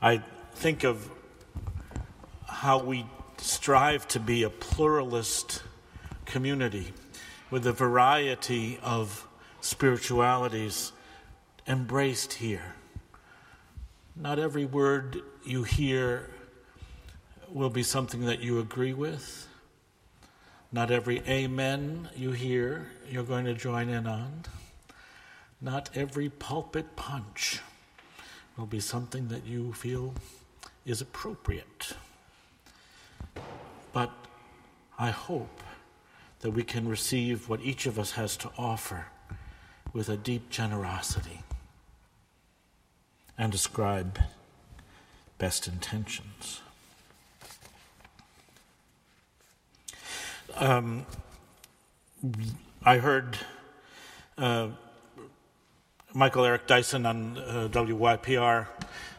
I think of how we strive to be a pluralist community with a variety of spiritualities embraced here. Not every word you hear will be something that you agree with. Not every amen you hear you're going to join in on. Not every pulpit punch will be something that you feel is appropriate. But I hope that we can receive what each of us has to offer with a deep generosity and ascribe best intentions. Um, I heard uh, Michael Eric Dyson on uh, WYPR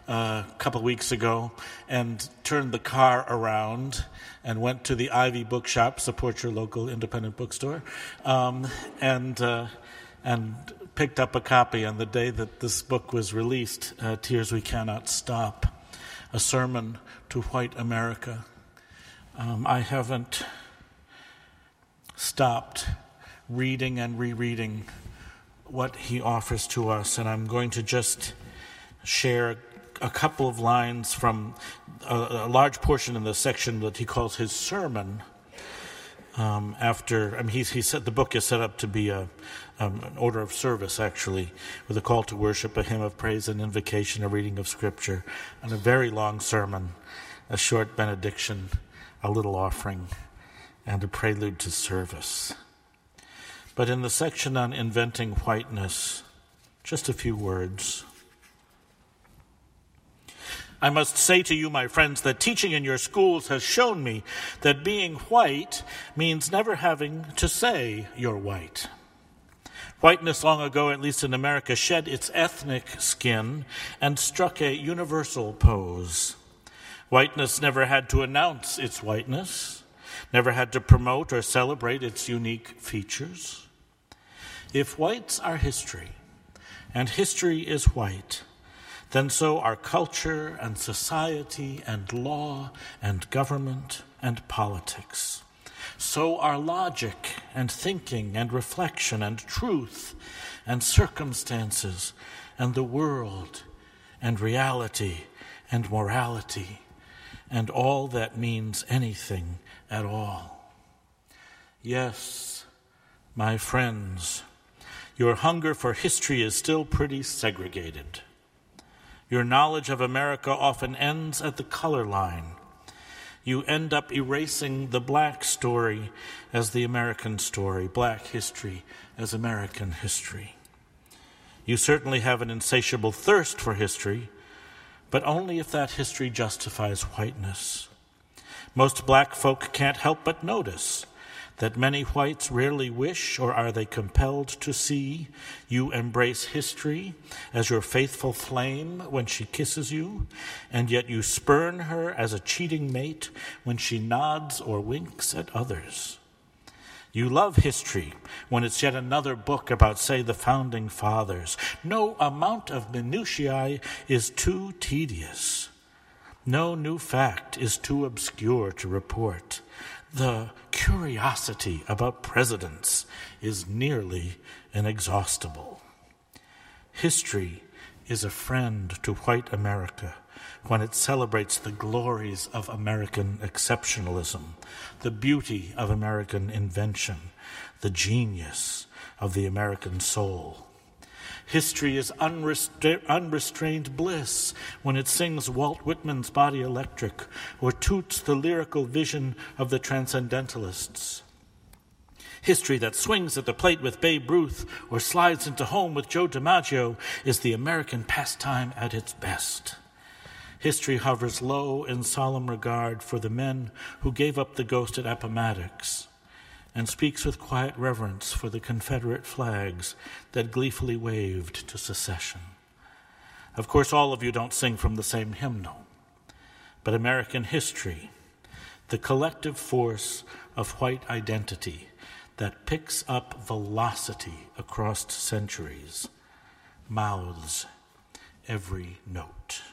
uh, a couple weeks ago and turned the car around and went to the Ivy Bookshop, support your local independent bookstore, um, and uh, and picked up a copy on the day that this book was released, uh, Tears We Cannot Stop, a sermon to white America. Um, I haven't stopped reading and rereading what he offers to us, and I'm going to just share a couple of lines from a, a large portion in the section that he calls his sermon. Um, after, I mean, he, he said the book is set up to be a, um, an order of service, actually, with a call to worship, a hymn of praise, an invocation, a reading of scripture, and a very long sermon, a short benediction, a little offering, and a prelude to service. But in the section on inventing whiteness, just a few words. I must say to you, my friends, that teaching in your schools has shown me that being white means never having to say you're white. Whiteness, long ago, at least in America, shed its ethnic skin and struck a universal pose. Whiteness never had to announce its whiteness, never had to promote or celebrate its unique features. If whites are history, and history is white, then so are culture and society and law and government and politics. So are logic and thinking and reflection and truth and circumstances and the world and reality and morality and all that means anything at all. Yes, my friends, your hunger for history is still pretty segregated. Your knowledge of America often ends at the color line. You end up erasing the black story as the American story, black history as American history. You certainly have an insatiable thirst for history, but only if that history justifies whiteness. Most black folk can't help but notice that many whites rarely wish or are they compelled to see you embrace history as your faithful flame when she kisses you, and yet you spurn her as a cheating mate when she nods or winks at others. You love history when it's yet another book about, say, the founding fathers. No amount of minutiae is too tedious. No new fact is too obscure to report the curiosity about presidents is nearly inexhaustible. History is a friend to white America when it celebrates the glories of American exceptionalism, the beauty of American invention, the genius of the American soul. History is unrestra- unrestrained bliss when it sings Walt Whitman's Body Electric or toots the lyrical vision of the transcendentalists. History that swings at the plate with Babe Ruth or slides into home with Joe DiMaggio is the American pastime at its best. History hovers low in solemn regard for the men who gave up the ghost at Appomattox and speaks with quiet reverence for the Confederate flags that gleefully waved to secession. Of course, all of you don't sing from the same hymnal, but American history, the collective force of white identity that picks up velocity across centuries, mouths every note.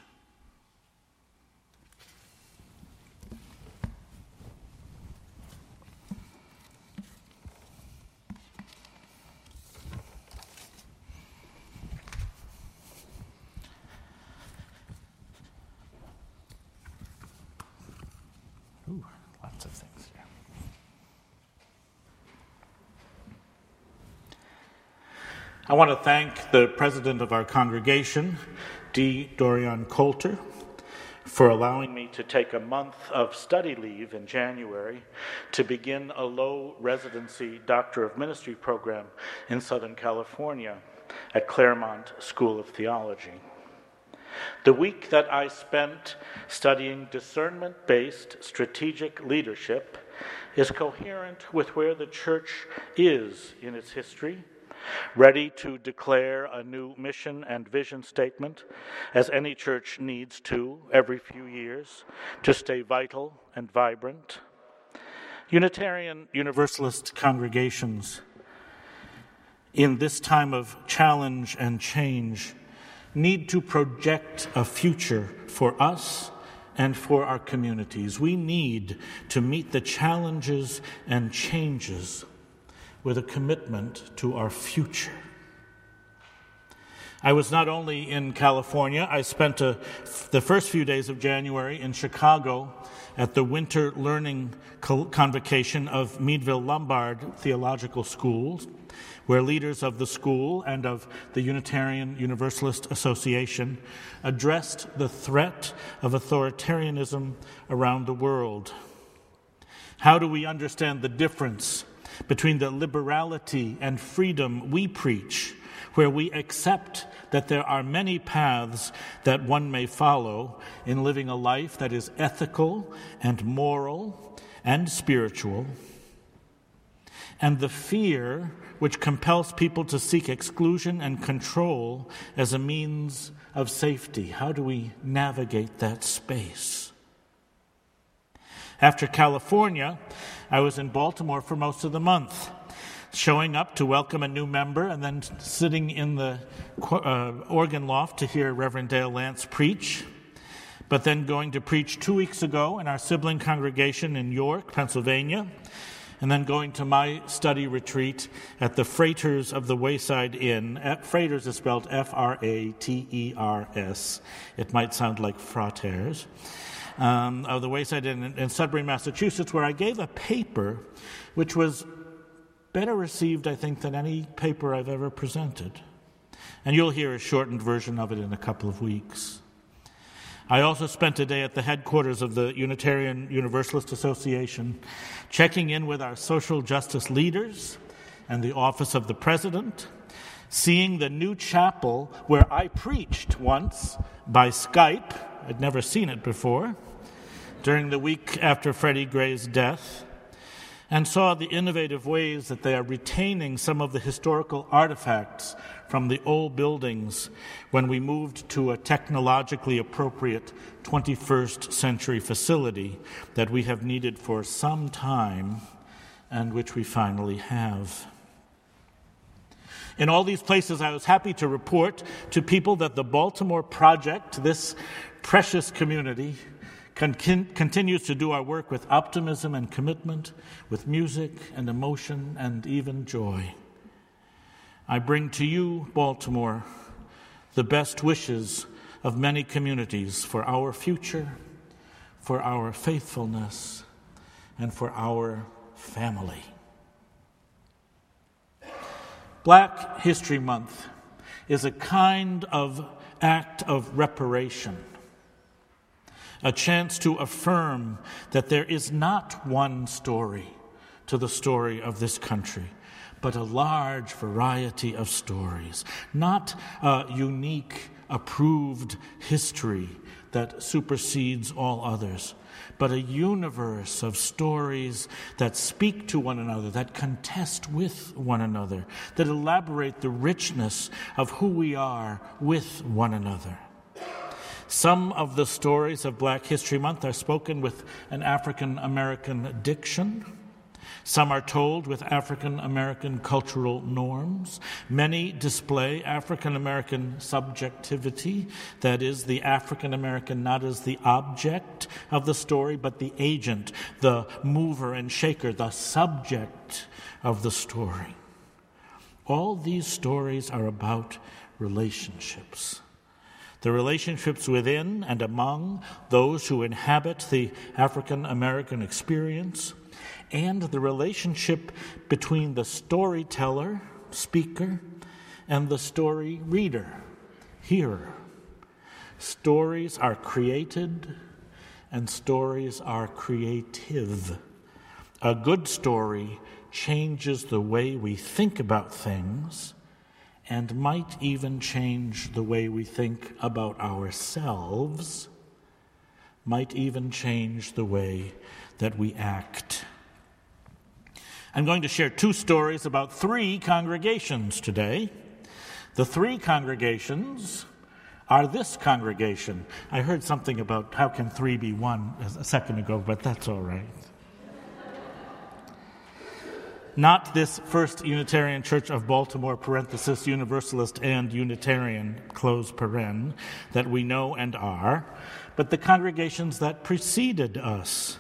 Ooh, lots of things here. I want to thank the president of our congregation, D. Dorian Coulter, for allowing me to take a month of study leave in January to begin a low residency Doctor of Ministry program in Southern California at Claremont School of Theology. The week that I spent studying discernment based strategic leadership is coherent with where the church is in its history ready to declare a new mission and vision statement, as any church needs to every few years to stay vital and vibrant. Unitarian Universalist congregations in this time of challenge and change need to project a future for us and for our communities. We need to meet the challenges and changes with a commitment to our future. I was not only in California, I spent a, the first few days of January in Chicago at the Winter Learning Convocation of Meadville Lombard Theological Schools, where leaders of the school and of the Unitarian Universalist Association addressed the threat of authoritarianism around the world. How do we understand the difference between the liberality and freedom we preach, where we accept that there are many paths that one may follow in living a life that is ethical and moral and spiritual, and the fear which compels people to seek exclusion and control as a means of safety. How do we navigate that space? After California, I was in Baltimore for most of the month, showing up to welcome a new member and then sitting in the uh, organ loft to hear Reverend Dale Lance preach. But then going to preach two weeks ago in our sibling congregation in York, Pennsylvania, and then going to my study retreat at the Fraters of the Wayside Inn. Fraters is spelled F R A T E R S. It might sound like fraters um, of the Wayside Inn, in Sudbury, Massachusetts, where I gave a paper which was better received, I think, than any paper I've ever presented. And you'll hear a shortened version of it in a couple of weeks. I also spent a day at the headquarters of the Unitarian Universalist Association, checking in with our social justice leaders and the office of the president, seeing the new chapel where I preached once by Skype I'd never seen it before, during the week after Freddie Gray's death, and saw the innovative ways that they are retaining some of the historical artifacts from the old buildings when we moved to a technologically appropriate 21st century facility that we have needed for some time and which we finally have. In all these places, I was happy to report to people that the Baltimore Project, this precious community con- continues to do our work with optimism and commitment, with music and emotion and even joy. I bring to you, Baltimore, the best wishes of many communities for our future, for our faithfulness, and for our family. Black History Month is a kind of act of reparation a chance to affirm that there is not one story to the story of this country, but a large variety of stories, not a unique, approved history that supersedes all others, but a universe of stories that speak to one another, that contest with one another, that elaborate the richness of who we are with one another. Some of the stories of Black History Month are spoken with an African American diction. Some are told with African American cultural norms. Many display African American subjectivity, that is, the African American not as the object of the story, but the agent, the mover and shaker, the subject of the story. All these stories are about relationships the relationships within and among those who inhabit the African American experience, and the relationship between the storyteller, speaker, and the story reader, hearer. Stories are created and stories are creative. A good story changes the way we think about things and might even change the way we think about ourselves, might even change the way that we act. I'm going to share two stories about three congregations today. The three congregations are this congregation. I heard something about how can three be one a second ago, but that's all right. Not this First Unitarian Church of Baltimore, parenthesis, Universalist and Unitarian, close paren, that we know and are, but the congregations that preceded us,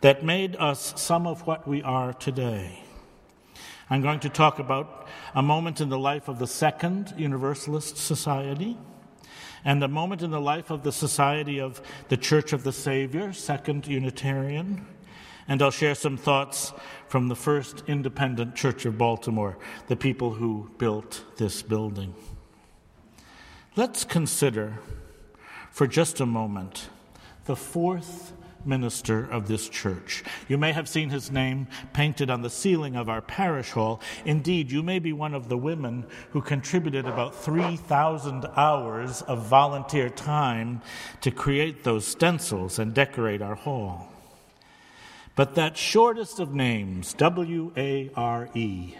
that made us some of what we are today. I'm going to talk about a moment in the life of the Second Universalist Society and a moment in the life of the Society of the Church of the Savior, Second Unitarian. And I'll share some thoughts from the First Independent Church of Baltimore, the people who built this building. Let's consider for just a moment the fourth minister of this church. You may have seen his name painted on the ceiling of our parish hall. Indeed, you may be one of the women who contributed about 3,000 hours of volunteer time to create those stencils and decorate our hall. But that shortest of names, W A R E,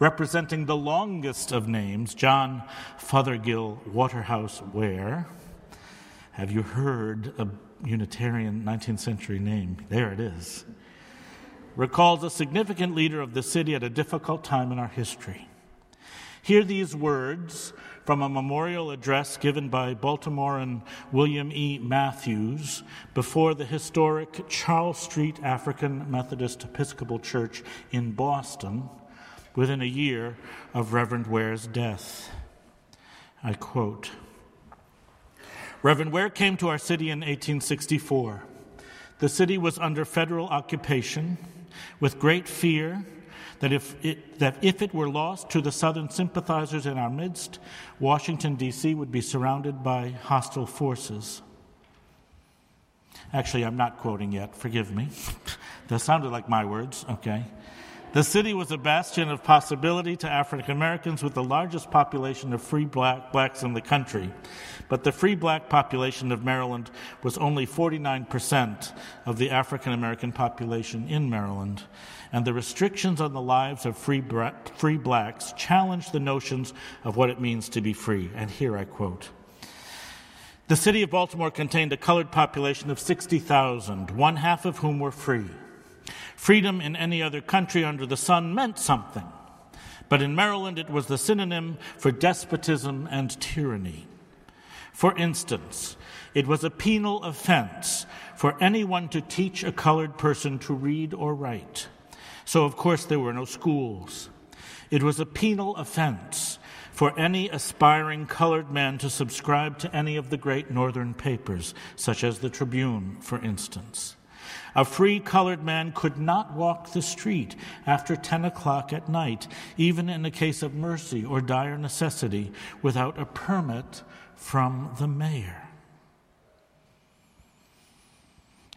representing the longest of names, John Fothergill Waterhouse Ware. Have you heard a Unitarian 19th century name? There it is. Recalls a significant leader of the city at a difficult time in our history. Hear these words from a memorial address given by Baltimorean William E. Matthews before the historic Charles Street African Methodist Episcopal Church in Boston within a year of Reverend Ware's death. I quote Reverend Ware came to our city in 1864. The city was under federal occupation with great fear that if it, that if it were lost to the Southern sympathizers in our midst, Washington, D.C. would be surrounded by hostile forces. Actually, I'm not quoting yet, forgive me. that sounded like my words, okay. The city was a bastion of possibility to African Americans with the largest population of free black, blacks in the country. But the free black population of Maryland was only 49% of the African American population in Maryland. And the restrictions on the lives of free, free blacks challenged the notions of what it means to be free. And here I quote. The city of Baltimore contained a colored population of 60,000, one half of whom were free. Freedom in any other country under the sun meant something, but in Maryland it was the synonym for despotism and tyranny. For instance, it was a penal offense for anyone to teach a colored person to read or write. So, of course, there were no schools. It was a penal offense for any aspiring colored man to subscribe to any of the great northern papers, such as the Tribune, for instance. A free colored man could not walk the street after 10 o'clock at night, even in a case of mercy or dire necessity, without a permit from the mayor.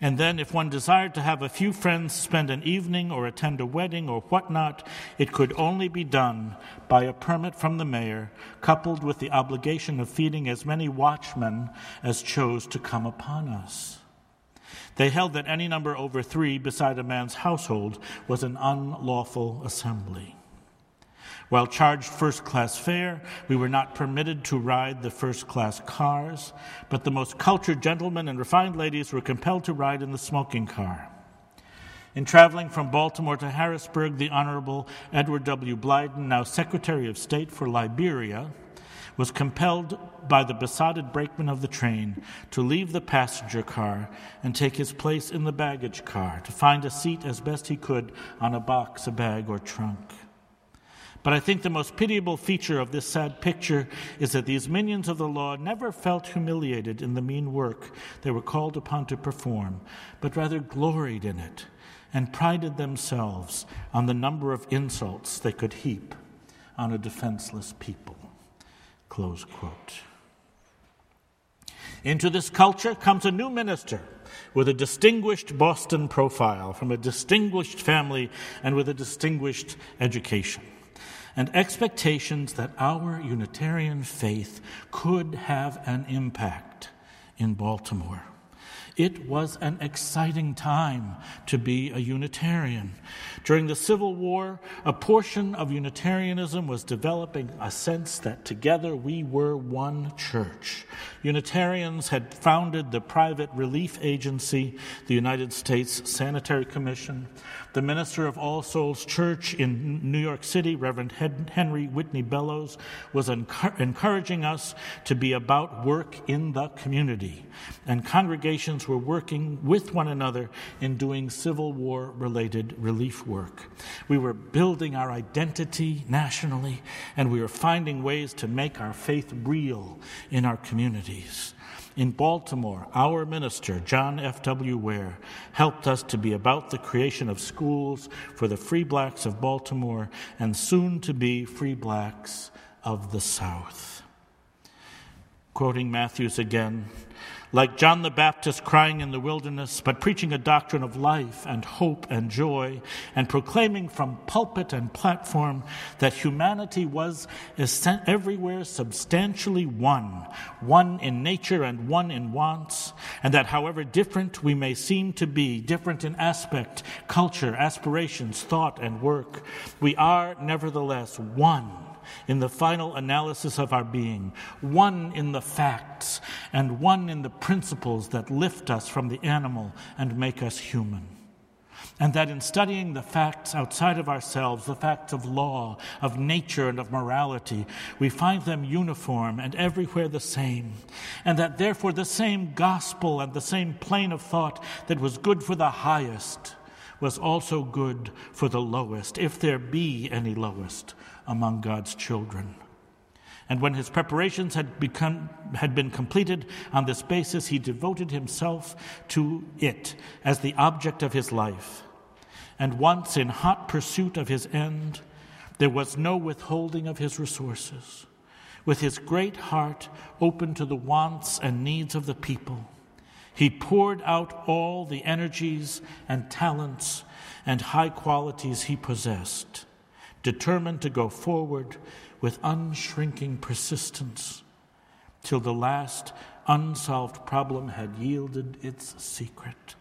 And then, if one desired to have a few friends spend an evening or attend a wedding or whatnot, it could only be done by a permit from the mayor, coupled with the obligation of feeding as many watchmen as chose to come upon us. They held that any number over three beside a man's household was an unlawful assembly. While charged first class fare, we were not permitted to ride the first class cars, but the most cultured gentlemen and refined ladies were compelled to ride in the smoking car. In traveling from Baltimore to Harrisburg, the Honorable Edward W. Blyden, now Secretary of State for Liberia, was compelled by the besotted brakeman of the train to leave the passenger car and take his place in the baggage car to find a seat as best he could on a box, a bag, or trunk. But I think the most pitiable feature of this sad picture is that these minions of the law never felt humiliated in the mean work they were called upon to perform, but rather gloried in it and prided themselves on the number of insults they could heap on a defenseless people. Close quote. Into this culture comes a new minister with a distinguished Boston profile from a distinguished family and with a distinguished education and expectations that our Unitarian faith could have an impact in Baltimore. It was an exciting time to be a Unitarian. During the Civil War, a portion of Unitarianism was developing a sense that together we were one church. Unitarians had founded the private relief agency, the United States Sanitary Commission. The minister of All Souls Church in New York City, Reverend Henry Whitney Bellows, was encouraging us to be about work in the community. And congregations were working with one another in doing Civil War related relief work. We were building our identity nationally, and we were finding ways to make our faith real in our communities. In Baltimore, our minister, John F.W. Ware, helped us to be about the creation of schools for the free blacks of Baltimore and soon to be free blacks of the South. Quoting Matthews again, like John the Baptist crying in the wilderness, but preaching a doctrine of life and hope and joy, and proclaiming from pulpit and platform that humanity was everywhere substantially one, one in nature and one in wants, and that however different we may seem to be, different in aspect, culture, aspirations, thought, and work, we are nevertheless one in the final analysis of our being, one in the facts, and one in the principles that lift us from the animal and make us human. And that in studying the facts outside of ourselves, the facts of law, of nature, and of morality, we find them uniform and everywhere the same. And that therefore the same gospel and the same plane of thought that was good for the highest was also good for the lowest, if there be any lowest among God's children. And when his preparations had, become, had been completed on this basis, he devoted himself to it as the object of his life. And once in hot pursuit of his end, there was no withholding of his resources. With his great heart open to the wants and needs of the people, he poured out all the energies and talents and high qualities he possessed determined to go forward with unshrinking persistence till the last unsolved problem had yielded its secret.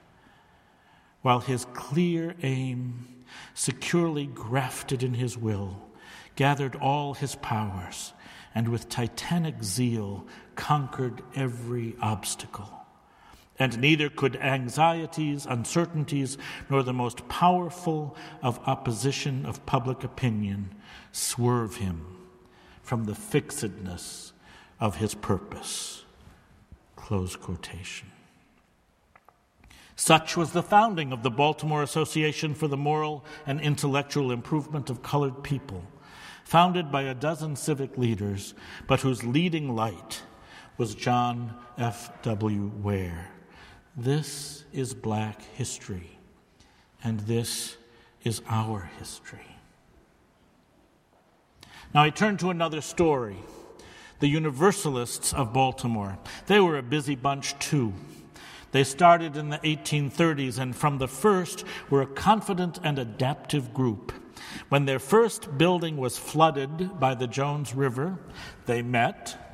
While his clear aim, securely grafted in his will, gathered all his powers and with titanic zeal conquered every obstacle and neither could anxieties, uncertainties, nor the most powerful of opposition of public opinion swerve him from the fixedness of his purpose. Close quotation. Such was the founding of the Baltimore Association for the Moral and Intellectual Improvement of Colored People, founded by a dozen civic leaders, but whose leading light was John F. W. Ware. This is black history, and this is our history. Now I turn to another story the Universalists of Baltimore. They were a busy bunch too. They started in the 1830s and from the first were a confident and adaptive group. When their first building was flooded by the Jones River, they met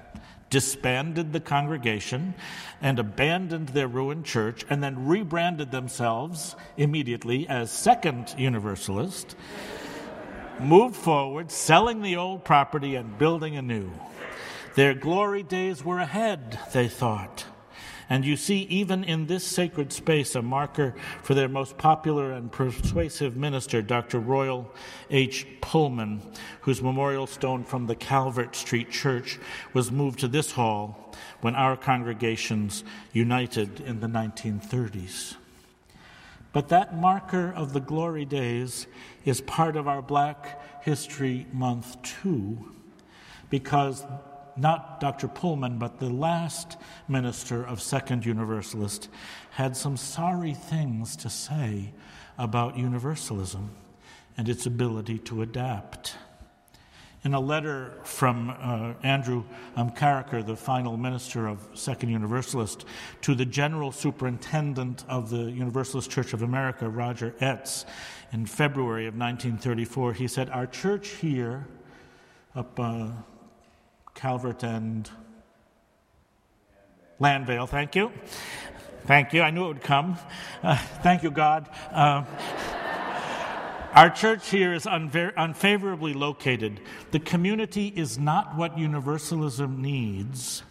disbanded the congregation and abandoned their ruined church and then rebranded themselves immediately as Second Universalist, moved forward, selling the old property and building anew. Their glory days were ahead, they thought. And you see, even in this sacred space, a marker for their most popular and persuasive minister, Dr. Royal H. Pullman, whose memorial stone from the Calvert Street Church was moved to this hall when our congregations united in the 1930s. But that marker of the glory days is part of our Black History Month too, because not Dr. Pullman, but the last minister of Second Universalist had some sorry things to say about universalism and its ability to adapt. In a letter from uh, Andrew um, Carriker, the final minister of Second Universalist, to the general superintendent of the Universalist Church of America, Roger Etz, in February of 1934, he said, Our church here, up uh, Calvert and Lanvale, thank you. Thank you. I knew it would come. Uh, thank you, God. Uh, our church here is unver- unfavorably located. The community is not what universalism needs,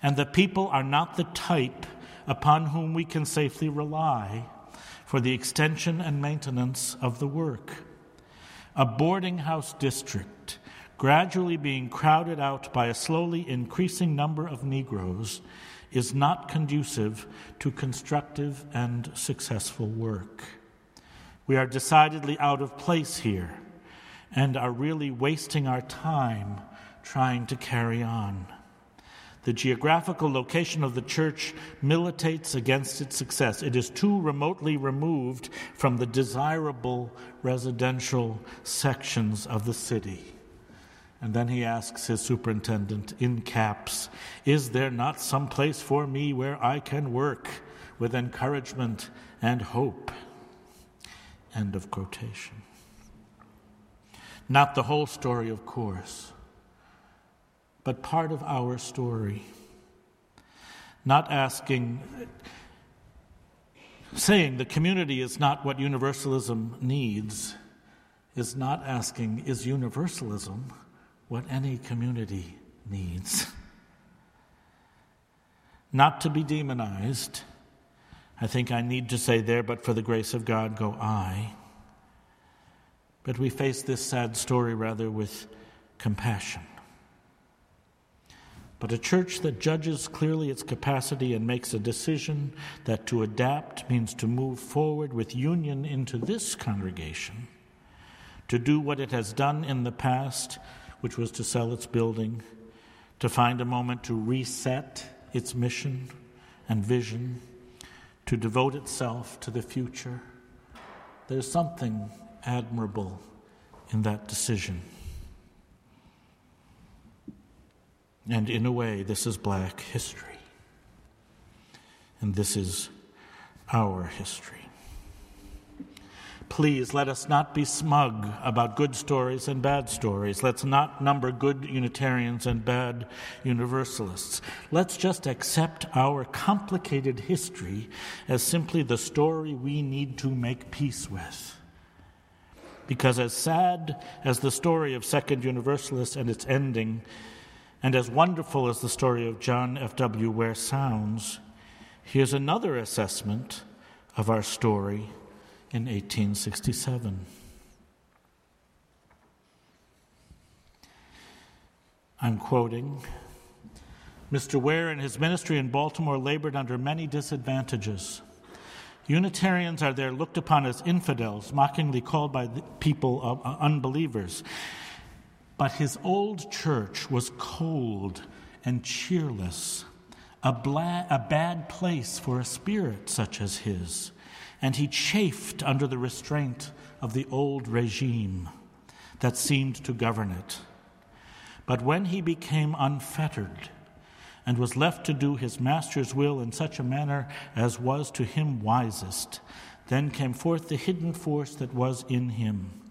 and the people are not the type upon whom we can safely rely for the extension and maintenance of the work. A boarding house district, gradually being crowded out by a slowly increasing number of Negroes, is not conducive to constructive and successful work. We are decidedly out of place here and are really wasting our time trying to carry on. The geographical location of the church militates against its success. It is too remotely removed from the desirable residential sections of the city. And then he asks his superintendent in caps, Is there not some place for me where I can work with encouragement and hope? End of quotation. Not the whole story, of course, but part of our story. Not asking, saying the community is not what universalism needs, is not asking, is universalism what any community needs? Not to be demonized I think I need to say there, but for the grace of God go I. But we face this sad story rather with compassion. But a church that judges clearly its capacity and makes a decision that to adapt means to move forward with union into this congregation, to do what it has done in the past, which was to sell its building, to find a moment to reset its mission and vision to devote itself to the future. There's something admirable in that decision. And in a way, this is black history. And this is our history. Please let us not be smug about good stories and bad stories. Let's not number good Unitarians and bad Universalists. Let's just accept our complicated history as simply the story we need to make peace with. Because, as sad as the story of Second Universalists and its ending, and as wonderful as the story of John F.W. Ware sounds, here's another assessment of our story in 1867. I'm quoting Mr. Ware and his ministry in Baltimore labored under many disadvantages. Unitarians are there looked upon as infidels, mockingly called by the people of uh, unbelievers. But his old church was cold and cheerless, a, bla- a bad place for a spirit such as his and he chafed under the restraint of the old regime that seemed to govern it. But when he became unfettered and was left to do his master's will in such a manner as was to him wisest, then came forth the hidden force that was in him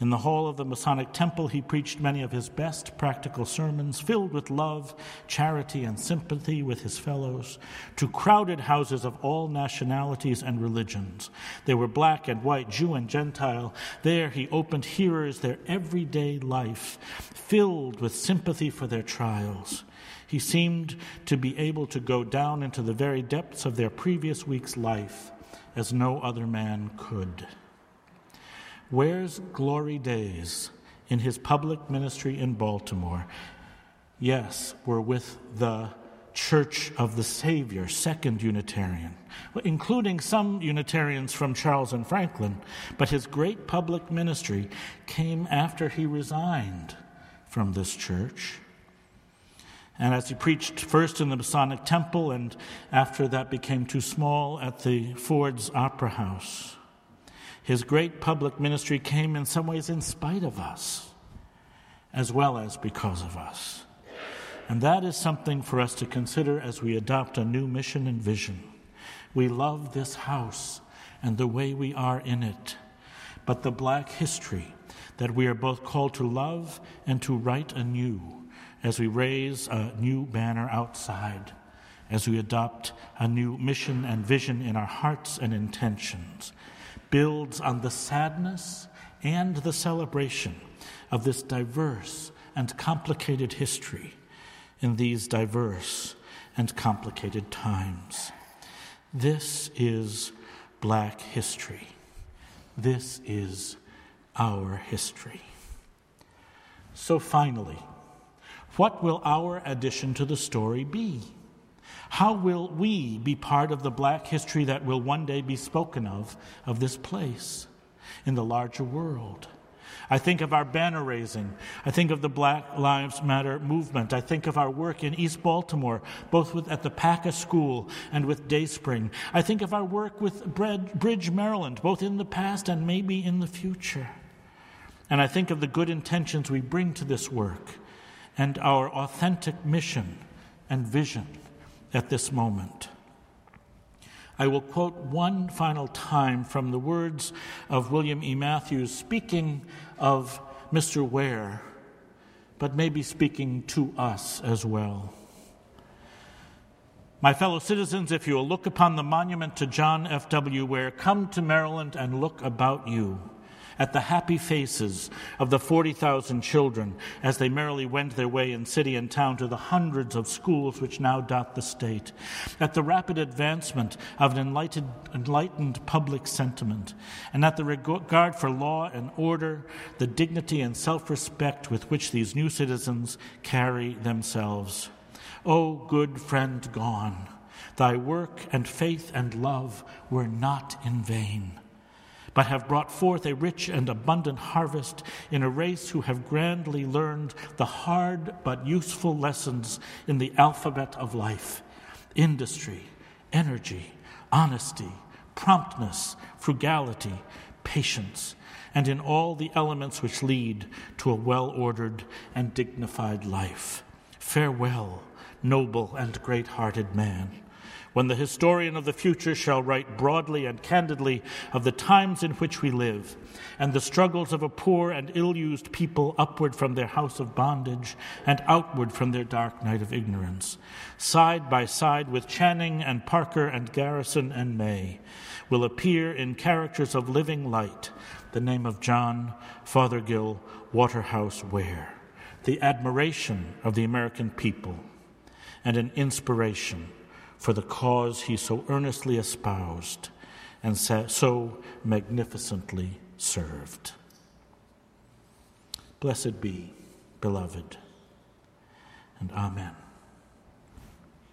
in the hall of the Masonic Temple, he preached many of his best practical sermons, filled with love, charity, and sympathy with his fellows, to crowded houses of all nationalities and religions. They were black and white, Jew and Gentile. There he opened hearers their everyday life, filled with sympathy for their trials. He seemed to be able to go down into the very depths of their previous week's life as no other man could. Ware's glory days in his public ministry in Baltimore, yes, were with the Church of the Savior, Second Unitarian, including some Unitarians from Charles and Franklin, but his great public ministry came after he resigned from this church. And as he preached first in the Masonic Temple and after that became too small at the Ford's Opera House, his great public ministry came in some ways in spite of us, as well as because of us. And that is something for us to consider as we adopt a new mission and vision. We love this house and the way we are in it, but the black history that we are both called to love and to write anew as we raise a new banner outside, as we adopt a new mission and vision in our hearts and intentions, builds on the sadness and the celebration of this diverse and complicated history in these diverse and complicated times. This is black history. This is our history. So, finally, what will our addition to the story be? How will we be part of the black history that will one day be spoken of, of this place in the larger world? I think of our banner raising. I think of the Black Lives Matter movement. I think of our work in East Baltimore, both with, at the PACA School and with Dayspring. I think of our work with Bridge, Maryland, both in the past and maybe in the future. And I think of the good intentions we bring to this work and our authentic mission and vision at this moment. I will quote one final time from the words of William E. Matthews speaking of Mr. Ware, but maybe speaking to us as well. My fellow citizens, if you will look upon the monument to John F.W. Ware, come to Maryland and look about you at the happy faces of the 40,000 children as they merrily went their way in city and town to the hundreds of schools which now dot the state, at the rapid advancement of an enlightened, enlightened public sentiment, and at the regard for law and order, the dignity and self respect with which these new citizens carry themselves. O good friend gone, thy work and faith and love were not in vain but have brought forth a rich and abundant harvest in a race who have grandly learned the hard but useful lessons in the alphabet of life industry, energy, honesty, promptness, frugality, patience, and in all the elements which lead to a well ordered and dignified life. Farewell, noble and great hearted man when the historian of the future shall write broadly and candidly of the times in which we live, and the struggles of a poor and ill used people upward from their house of bondage and outward from their dark night of ignorance, side by side with Channing and Parker and Garrison and May, will appear in characters of living light the name of John Fothergill Waterhouse Ware, the admiration of the American people, and an inspiration for the cause he so earnestly espoused and so magnificently served. Blessed be, beloved, and Amen.